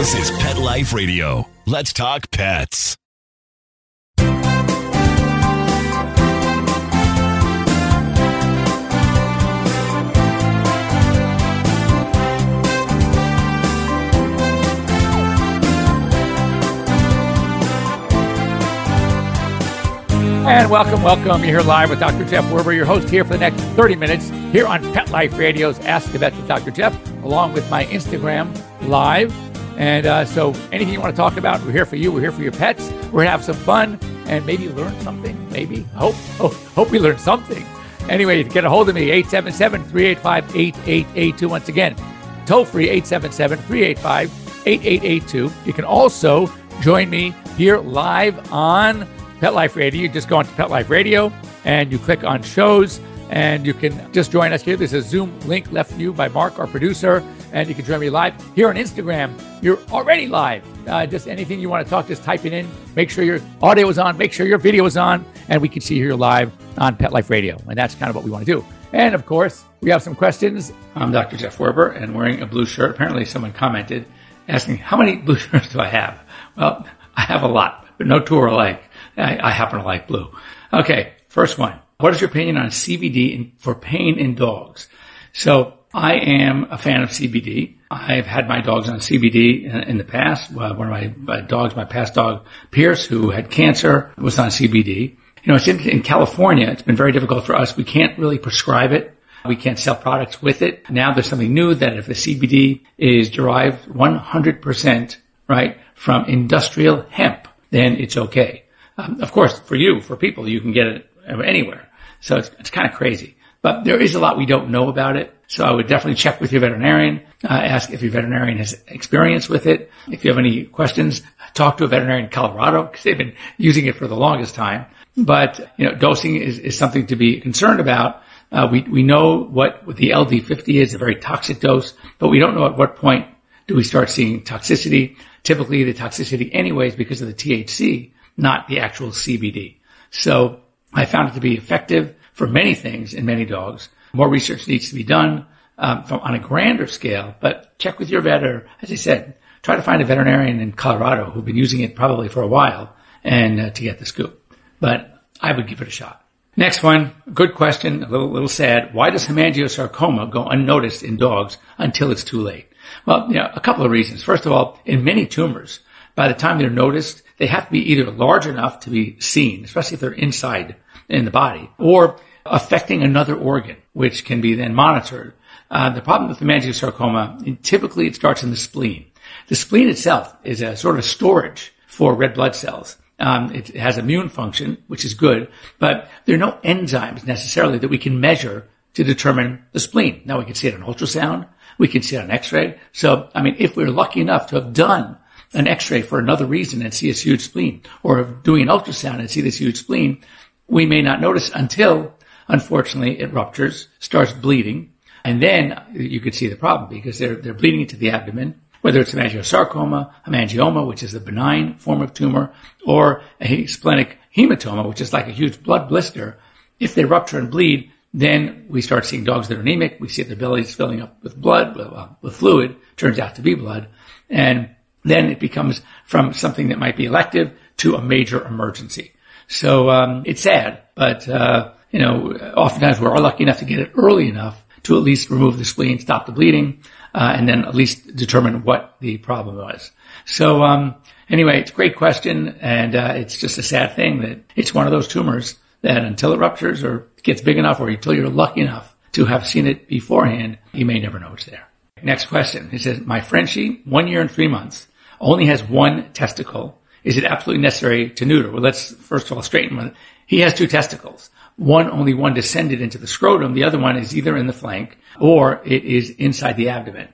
This is Pet Life Radio. Let's talk pets. And welcome, welcome. You're here live with Dr. Jeff Werber, your host here for the next 30 minutes here on Pet Life Radio's Ask the Vet with Dr. Jeff, along with my Instagram live. And uh, so anything you want to talk about, we're here for you. We're here for your pets. We're to have some fun and maybe learn something. Maybe. Hope, hope, hope we learn something. Anyway, get a hold of me, 877-385-8882. Once again, toll free, 877-385-8882. You can also join me here live on Pet Life Radio. You just go onto Pet Life Radio and you click on shows and you can just join us here. There's a Zoom link left for you by Mark, our producer, and you can join me live here on Instagram. You're already live. Uh, just anything you want to talk, just type it in. Make sure your audio is on, make sure your video is on, and we can see you live on Pet Life Radio. And that's kind of what we want to do. And of course, we have some questions. I'm Dr. Jeff Werber and wearing a blue shirt. Apparently, someone commented asking, How many blue shirts do I have? Well, I have a lot, but no two are alike. I, I happen to like blue. Okay, first one. What is your opinion on CBD in, for pain in dogs? So I am a fan of CBD. I've had my dogs on CBD in, the past. One of my, my, dogs, my past dog, Pierce, who had cancer, was on CBD. You know, it's in, in California. It's been very difficult for us. We can't really prescribe it. We can't sell products with it. Now there's something new that if the CBD is derived 100%, right, from industrial hemp, then it's okay. Um, of course, for you, for people, you can get it anywhere. So it's, it's kind of crazy. But there is a lot we don't know about it. So I would definitely check with your veterinarian, uh, ask if your veterinarian has experience with it. If you have any questions, talk to a veterinarian in Colorado because they've been using it for the longest time. But, you know, dosing is, is something to be concerned about. Uh, we, we know what, the LD50 is, a very toxic dose, but we don't know at what point do we start seeing toxicity. Typically the toxicity anyways because of the THC not the actual CBD. So I found it to be effective for many things in many dogs. More research needs to be done um, from, on a grander scale, but check with your vet or, as I said, try to find a veterinarian in Colorado who've been using it probably for a while and uh, to get the scoop. But I would give it a shot. Next one, good question, a little, little sad. Why does hemangiosarcoma go unnoticed in dogs until it's too late? Well, you know, a couple of reasons. First of all, in many tumors, by the time they're noticed, they have to be either large enough to be seen, especially if they're inside in the body, or affecting another organ, which can be then monitored. Uh, the problem with the hemangiosarcoma, typically it starts in the spleen. The spleen itself is a sort of storage for red blood cells. Um, it has immune function, which is good, but there are no enzymes necessarily that we can measure to determine the spleen. Now we can see it on ultrasound. We can see it on x-ray. So, I mean, if we're lucky enough to have done an x-ray for another reason and see this huge spleen or doing an ultrasound and see this huge spleen, we may not notice until unfortunately it ruptures, starts bleeding. And then you could see the problem because they're, they're bleeding into the abdomen, whether it's hemangiosarcoma, hemangioma, which is the benign form of tumor, or a splenic hematoma, which is like a huge blood blister. If they rupture and bleed, then we start seeing dogs that are anemic. We see their bellies filling up with blood, with, with fluid, turns out to be blood. And then it becomes from something that might be elective to a major emergency. So um, it's sad, but uh, you know, oftentimes we're lucky enough to get it early enough to at least remove the spleen, stop the bleeding, uh, and then at least determine what the problem was. So um, anyway, it's a great question, and uh, it's just a sad thing that it's one of those tumors that until it ruptures or gets big enough, or until you're lucky enough to have seen it beforehand, you may never know it's there. Next question. He says, my Frenchie, one year and three months, only has one testicle. Is it absolutely necessary to neuter? Well, let's first of all straighten. He has two testicles. One, only one descended into the scrotum. The other one is either in the flank or it is inside the abdomen.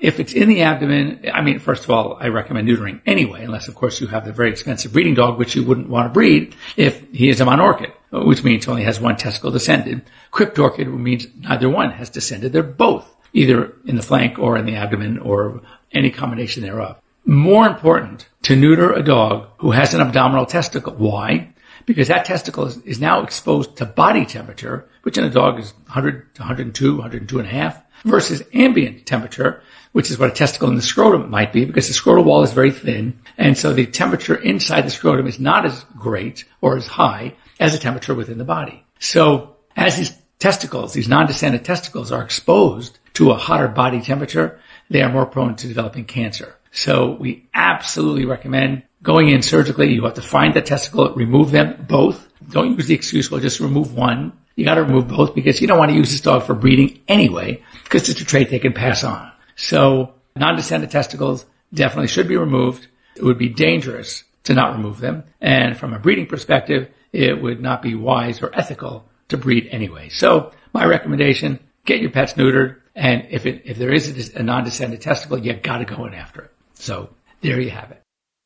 If it's in the abdomen, I mean, first of all, I recommend neutering anyway, unless of course you have the very expensive breeding dog, which you wouldn't want to breed if he is a monorchid, which means only has one testicle descended. Cryptorchid means neither one has descended. They're both either in the flank or in the abdomen or any combination thereof. More important to neuter a dog who has an abdominal testicle. Why? Because that testicle is, is now exposed to body temperature, which in a dog is 100 to 102, 102 and a half. versus ambient temperature, which is what a testicle in the scrotum might be because the scrotal wall is very thin. And so the temperature inside the scrotum is not as great or as high as the temperature within the body. So as these testicles, these non-descended testicles are exposed to a hotter body temperature, they are more prone to developing cancer. So we absolutely recommend going in surgically. You have to find the testicle, remove them both. Don't use the excuse, well, just remove one. You got to remove both because you don't want to use this dog for breeding anyway, because it's a trait they can pass on. So non-descended testicles definitely should be removed. It would be dangerous to not remove them. And from a breeding perspective, it would not be wise or ethical to breed anyway. So my recommendation, get your pets neutered. And if it, if there is a non-descended testicle, you got to go in after it. So there you have it.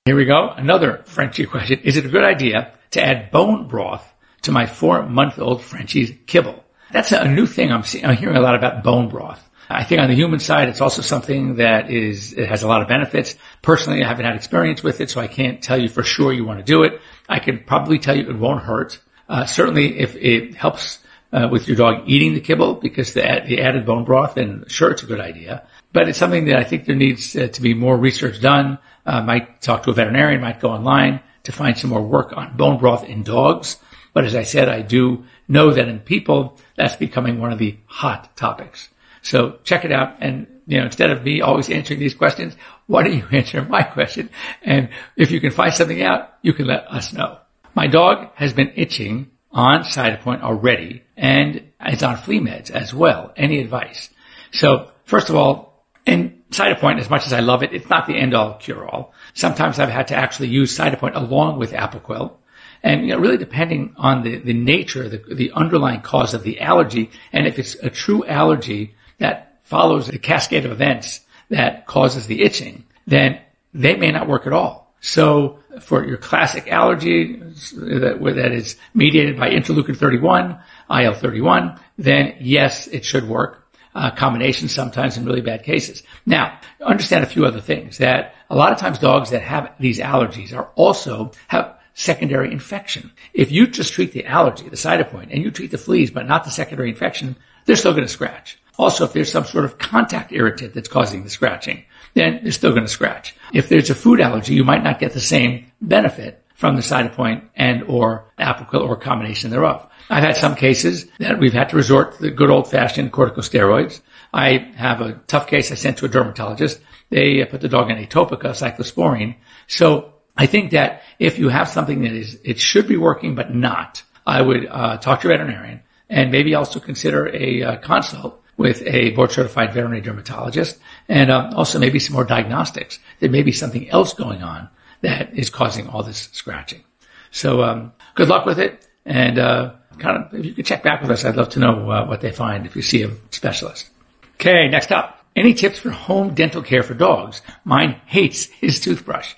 Here we go. Another Frenchie question. Is it a good idea to add bone broth to my four month old Frenchie's kibble? That's a new thing I'm, seeing, I'm hearing a lot about bone broth. I think on the human side, it's also something that is, it has a lot of benefits. Personally, I haven't had experience with it, so I can't tell you for sure you want to do it. I can probably tell you it won't hurt. Uh, certainly if it helps uh, with your dog eating the kibble because the, the added bone broth, then sure, it's a good idea. But it's something that I think there needs uh, to be more research done. Uh, might talk to a veterinarian, might go online to find some more work on bone broth in dogs. But as I said, I do know that in people, that's becoming one of the hot topics. So check it out. And, you know, instead of me always answering these questions, why don't you answer my question? And if you can find something out, you can let us know. My dog has been itching on Cytopoint already and it's on flea meds as well. Any advice? So first of all, in Cytopoint, as much as I love it, it's not the end all cure all. Sometimes I've had to actually use Cytopoint along with Apoquel. And you know, really depending on the, the nature, the, the underlying cause of the allergy, and if it's a true allergy, that follows the cascade of events that causes the itching, then they may not work at all. So for your classic allergy that, that is mediated by interleukin 31, IL-31, then yes, it should work. Uh, combination sometimes in really bad cases. Now, understand a few other things that a lot of times dogs that have these allergies are also have secondary infection. If you just treat the allergy, the Cytopoint, and you treat the fleas, but not the secondary infection, they're still going to scratch. Also, if there's some sort of contact irritant that's causing the scratching, then they're still going to scratch. If there's a food allergy, you might not get the same benefit from the Cytopoint and or Apoquel or combination thereof. I've had some cases that we've had to resort to the good old fashioned corticosteroids. I have a tough case I sent to a dermatologist. They put the dog on atopica, cyclosporine. So I think that if you have something that is, it should be working, but not, I would uh, talk to your veterinarian and maybe also consider a uh, consult with a board certified veterinary dermatologist and um, also maybe some more diagnostics. There may be something else going on that is causing all this scratching. So um, good luck with it. And uh, kind of, if you could check back with us, I'd love to know uh, what they find if you see a specialist. Okay, next up. Any tips for home dental care for dogs? Mine hates his toothbrush.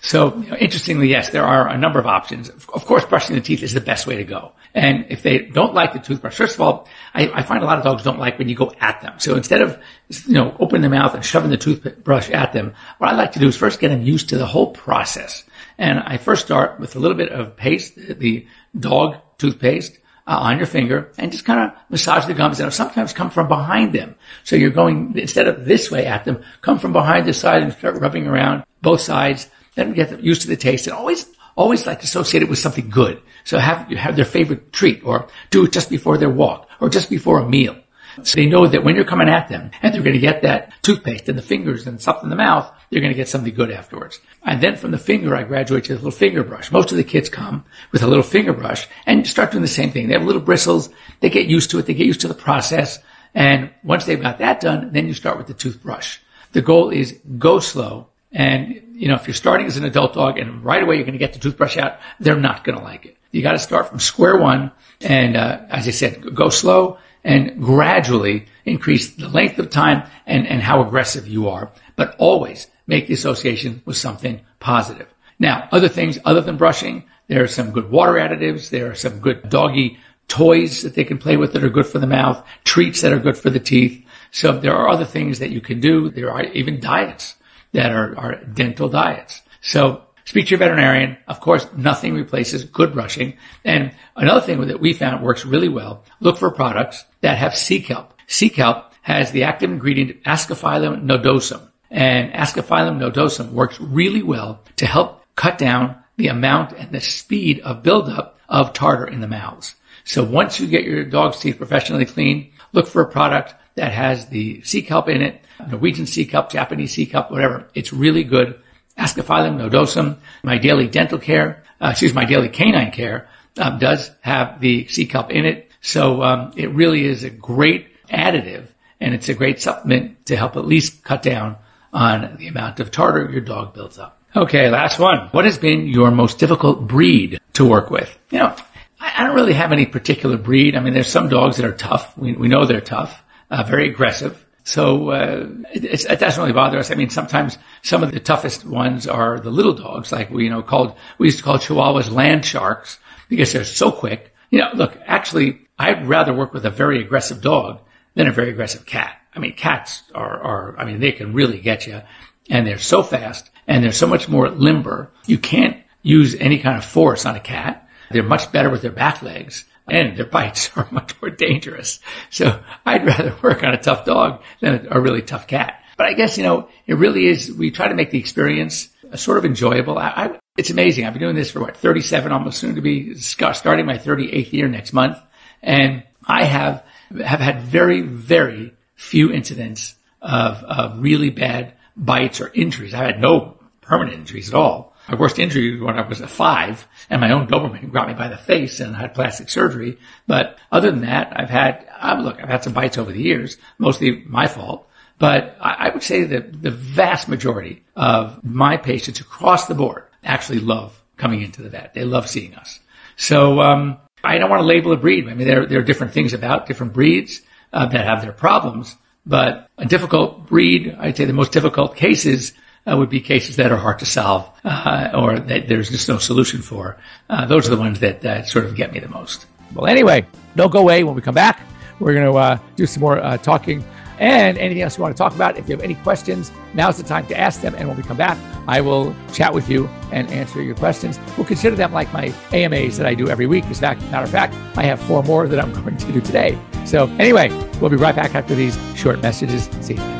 So, you know, interestingly, yes, there are a number of options. Of course, brushing the teeth is the best way to go. And if they don't like the toothbrush, first of all, I, I, find a lot of dogs don't like when you go at them. So instead of, you know, opening their mouth and shoving the toothbrush at them, what I like to do is first get them used to the whole process. And I first start with a little bit of paste, the dog toothpaste, uh, on your finger and just kind of massage the gums and sometimes come from behind them. So you're going, instead of this way at them, come from behind the side and start rubbing around both sides them get used to the taste and always, always like to associate it with something good. So have, you have their favorite treat or do it just before their walk or just before a meal. So they know that when you're coming at them and they're going to get that toothpaste in the fingers and something in the mouth, they're going to get something good afterwards. And then from the finger, I graduate to the little finger brush. Most of the kids come with a little finger brush and start doing the same thing. They have little bristles. They get used to it. They get used to the process. And once they've got that done, then you start with the toothbrush. The goal is go slow and, you know, if you're starting as an adult dog and right away you're going to get the toothbrush out, they're not going to like it. You got to start from square one. And, uh, as I said, go slow and gradually increase the length of time and, and how aggressive you are, but always make the association with something positive. Now, other things other than brushing, there are some good water additives. There are some good doggy toys that they can play with that are good for the mouth, treats that are good for the teeth. So there are other things that you can do. There are even diets that are, are dental diets. So speak to your veterinarian. Of course, nothing replaces good brushing. And another thing that we found works really well, look for products that have sea kelp. Sea kelp has the active ingredient Ascophyllum nodosum. And Ascophyllum nodosum works really well to help cut down the amount and the speed of buildup of tartar in the mouths. So once you get your dog's teeth professionally cleaned, look for a product that has the sea kelp in it, Norwegian sea kelp, Japanese sea kelp, whatever. It's really good. Ascophyllum nodosum, my daily dental care, uh, excuse my daily canine care, um, does have the sea kelp in it. So um, it really is a great additive and it's a great supplement to help at least cut down on the amount of tartar your dog builds up. Okay, last one. What has been your most difficult breed to work with? You know, I, don't really have any particular breed. I mean, there's some dogs that are tough. We, we know they're tough, uh, very aggressive. So uh, it, it, doesn't really bother us. I mean, sometimes some of the toughest ones are the little dogs, like we you know called we used to call Chihuahuas land sharks because they're so quick. You know, look, actually, I'd rather work with a very aggressive dog than a very aggressive cat. I mean, cats are, are, I mean, they can really get you and they're so fast and they're so much more limber. You can't use any kind of force on a cat. They're much better with their back legs and their bites are much more dangerous. So I'd rather work on a tough dog than a really tough cat. But I guess, you know, it really is, we try to make the experience sort of enjoyable. I, I, it's amazing. I've been doing this for what, 37, almost soon to be starting my 38th year next month. And I have have had very, very few incidents of, of really bad bites or injuries. I had no permanent injuries at all. My worst injury was when I was a five and my own Doberman got me by the face and I had plastic surgery. But other than that, I've had, look, I've had some bites over the years, mostly my fault. But I, I would say that the vast majority of my patients across the board actually love coming into the vet. They love seeing us. So, um, I don't want to label a breed. I mean, there, there are different things about different breeds uh, that have their problems, but a difficult breed, I'd say the most difficult cases uh, would be cases that are hard to solve uh, or that there's just no solution for. Uh, those are the ones that that sort of get me the most. Well, anyway, don't go away when we come back. We're going to uh, do some more uh, talking and anything else you want to talk about. If you have any questions, now's the time to ask them. And when we come back, I will chat with you and answer your questions. We'll consider them like my AMAs that I do every week. As fact, matter of fact, I have four more that I'm going to do today. So anyway, we'll be right back after these short messages. See you.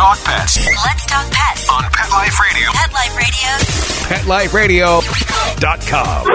Talk pets. Let's talk pets on Pet Life Radio. Pet Life Radio. PetLifeRadio.com.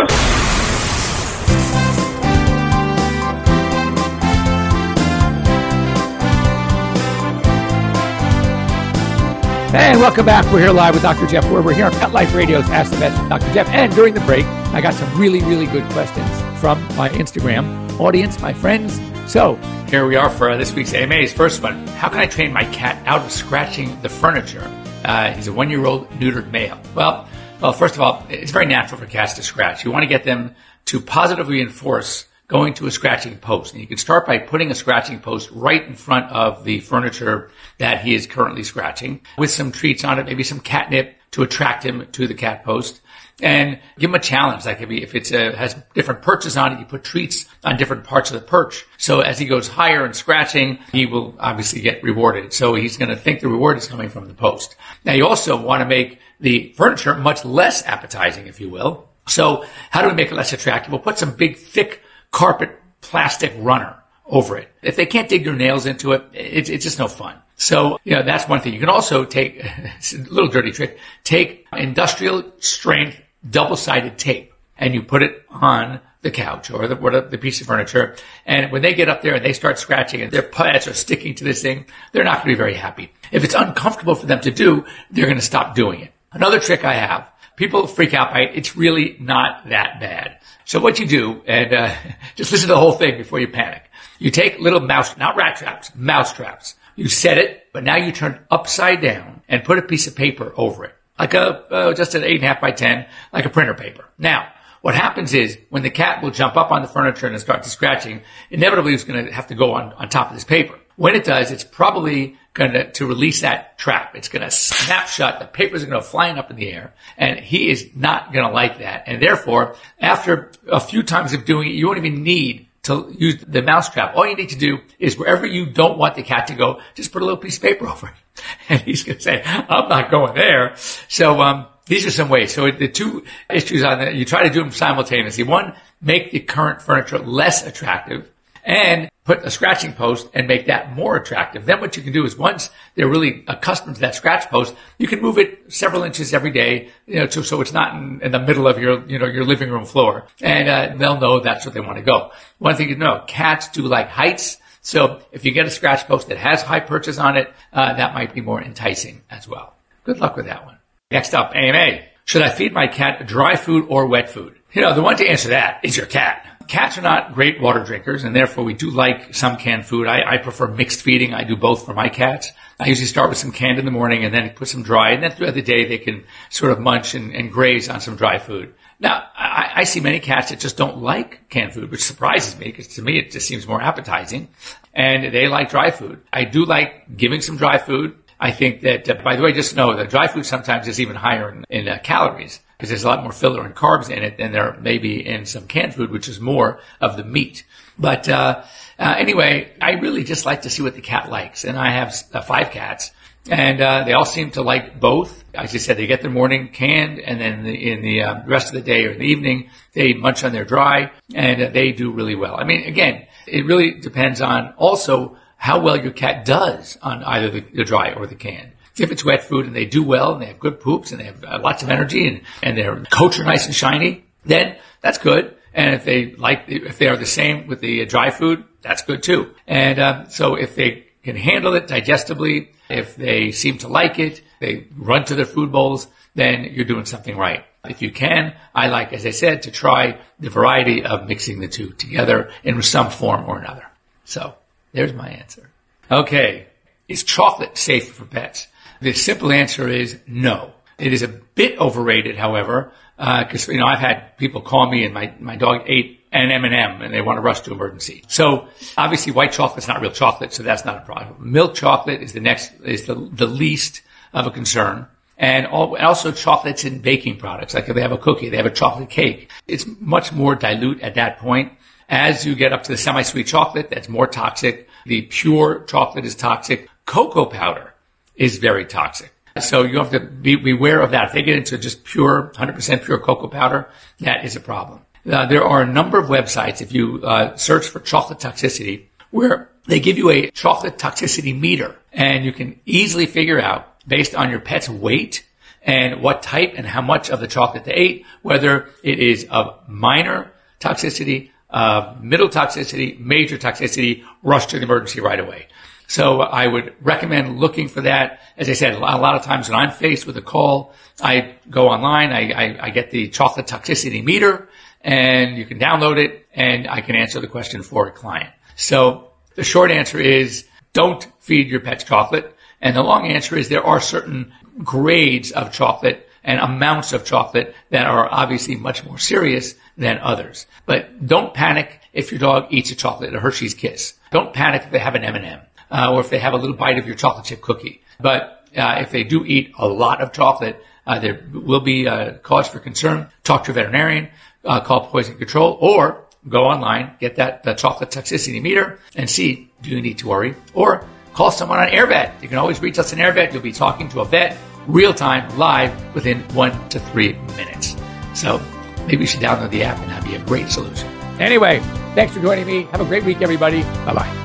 And welcome back. We're here live with Dr. Jeff We're here on Pet Life Radio's Ask the Vet Dr. Jeff. And during the break, I got some really, really good questions from my Instagram audience, my friends. So here we are for this week's AMA's first one. How can I train my cat out of scratching the furniture? Uh, he's a one-year-old neutered male. Well, well, first of all, it's very natural for cats to scratch. You want to get them to positively enforce going to a scratching post. And you can start by putting a scratching post right in front of the furniture that he is currently scratching with some treats on it, maybe some catnip to attract him to the cat post and give him a challenge. Like if, he, if it's a, has different perches on it, you put treats on different parts of the perch. So as he goes higher and scratching, he will obviously get rewarded. So he's going to think the reward is coming from the post. Now you also want to make the furniture much less appetizing, if you will. So how do we make it less attractive? We'll put some big, thick carpet plastic runner over it. If they can't dig their nails into it, it's, it's just no fun. So, you know, that's one thing. You can also take, a little dirty trick, take industrial strength double-sided tape and you put it on the couch or the, the piece of furniture. And when they get up there and they start scratching and their pads are sticking to this thing, they're not going to be very happy. If it's uncomfortable for them to do, they're going to stop doing it. Another trick I have, people freak out by it. It's really not that bad. So what you do, and uh, just listen to the whole thing before you panic. You take little mouse, not rat traps, mouse traps. You set it, but now you turn upside down and put a piece of paper over it, like a uh, just an eight and a half by ten, like a printer paper. Now, what happens is when the cat will jump up on the furniture and start to scratching, inevitably it's going to have to go on on top of this paper. When it does, it's probably going to, to release that trap. It's going to snap shut. The papers are going to flying up in the air and he is not going to like that. And therefore, after a few times of doing it, you won't even need to use the mousetrap. All you need to do is wherever you don't want the cat to go, just put a little piece of paper over it. And he's going to say, I'm not going there. So, um, these are some ways. So the two issues on that, you try to do them simultaneously. One, make the current furniture less attractive and put a scratching post and make that more attractive. Then what you can do is once they're really accustomed to that scratch post, you can move it several inches every day, you know, to, so it's not in, in, the middle of your, you know, your living room floor. And uh, they'll know that's where they want to go. One thing you know, cats do like heights. So if you get a scratch post that has high perches on it, uh, that might be more enticing as well. Good luck with that one. Next up, AMA. Should I feed my cat dry food or wet food? You know, the one to answer that is your cat. Cats are not great water drinkers, and therefore we do like some canned food. I, I, prefer mixed feeding. I do both for my cats. I usually start with some canned in the morning and then put some dry, and then throughout the day they can sort of munch and, and graze on some dry food. Now, I, I, see many cats that just don't like canned food, which surprises me because to me it just seems more appetizing, and they like dry food. I do like giving some dry food. I think that, uh, by the way, just know that dry food sometimes is even higher in, in uh, calories because there's a lot more filler and carbs in it than there may be in some canned food, which is more of the meat. But uh, uh, anyway, I really just like to see what the cat likes, and I have uh, five cats, and uh, they all seem to like both. As I said, they get their morning canned, and then the, in the uh, rest of the day or in the evening, they munch on their dry, and uh, they do really well. I mean, again, it really depends on also how well your cat does on either the, the dry or the canned if it's wet food and they do well and they have good poops and they have uh, lots of energy and, and their coats are nice and shiny, then that's good. And if they like, if they are the same with the dry food, that's good too. And um, so if they can handle it digestibly, if they seem to like it, they run to their food bowls, then you're doing something right. If you can, I like, as I said, to try the variety of mixing the two together in some form or another. So there's my answer. Okay. Is chocolate safe for pets? The simple answer is no. It is a bit overrated, however, because uh, you know I've had people call me and my, my dog ate an M&M and they want to rush to emergency. So obviously white chocolate's not real chocolate, so that's not a problem. Milk chocolate is the next is the the least of a concern. And also chocolates in baking products. Like if they have a cookie, they have a chocolate cake. It's much more dilute at that point. As you get up to the semi-sweet chocolate, that's more toxic. The pure chocolate is toxic. Cocoa powder is very toxic. So you have to be beware of that. If they get into just pure, 100% pure cocoa powder, that is a problem. Uh, there are a number of websites, if you uh, search for chocolate toxicity, where they give you a chocolate toxicity meter and you can easily figure out based on your pet's weight and what type and how much of the chocolate they ate, whether it is of minor toxicity, uh, middle toxicity, major toxicity, rush to the emergency right away. So I would recommend looking for that. As I said, a lot of times when I'm faced with a call, I go online, I, I, I get the chocolate toxicity meter and you can download it and I can answer the question for a client. So the short answer is don't feed your pets chocolate. And the long answer is there are certain grades of chocolate and amounts of chocolate that are obviously much more serious than others. But don't panic if your dog eats a chocolate, a Hershey's Kiss. Don't panic if they have an M&M uh, or if they have a little bite of your chocolate chip cookie. But uh, if they do eat a lot of chocolate, uh, there will be a cause for concern. Talk to a veterinarian, uh, call poison control, or go online, get that the chocolate toxicity meter, and see do you need to worry, or call someone on AirVet. You can always reach us on AirVet. You'll be talking to a vet real time, live, within one to three minutes. So maybe you should download the app, and that'd be a great solution. Anyway, thanks for joining me. Have a great week, everybody. Bye bye.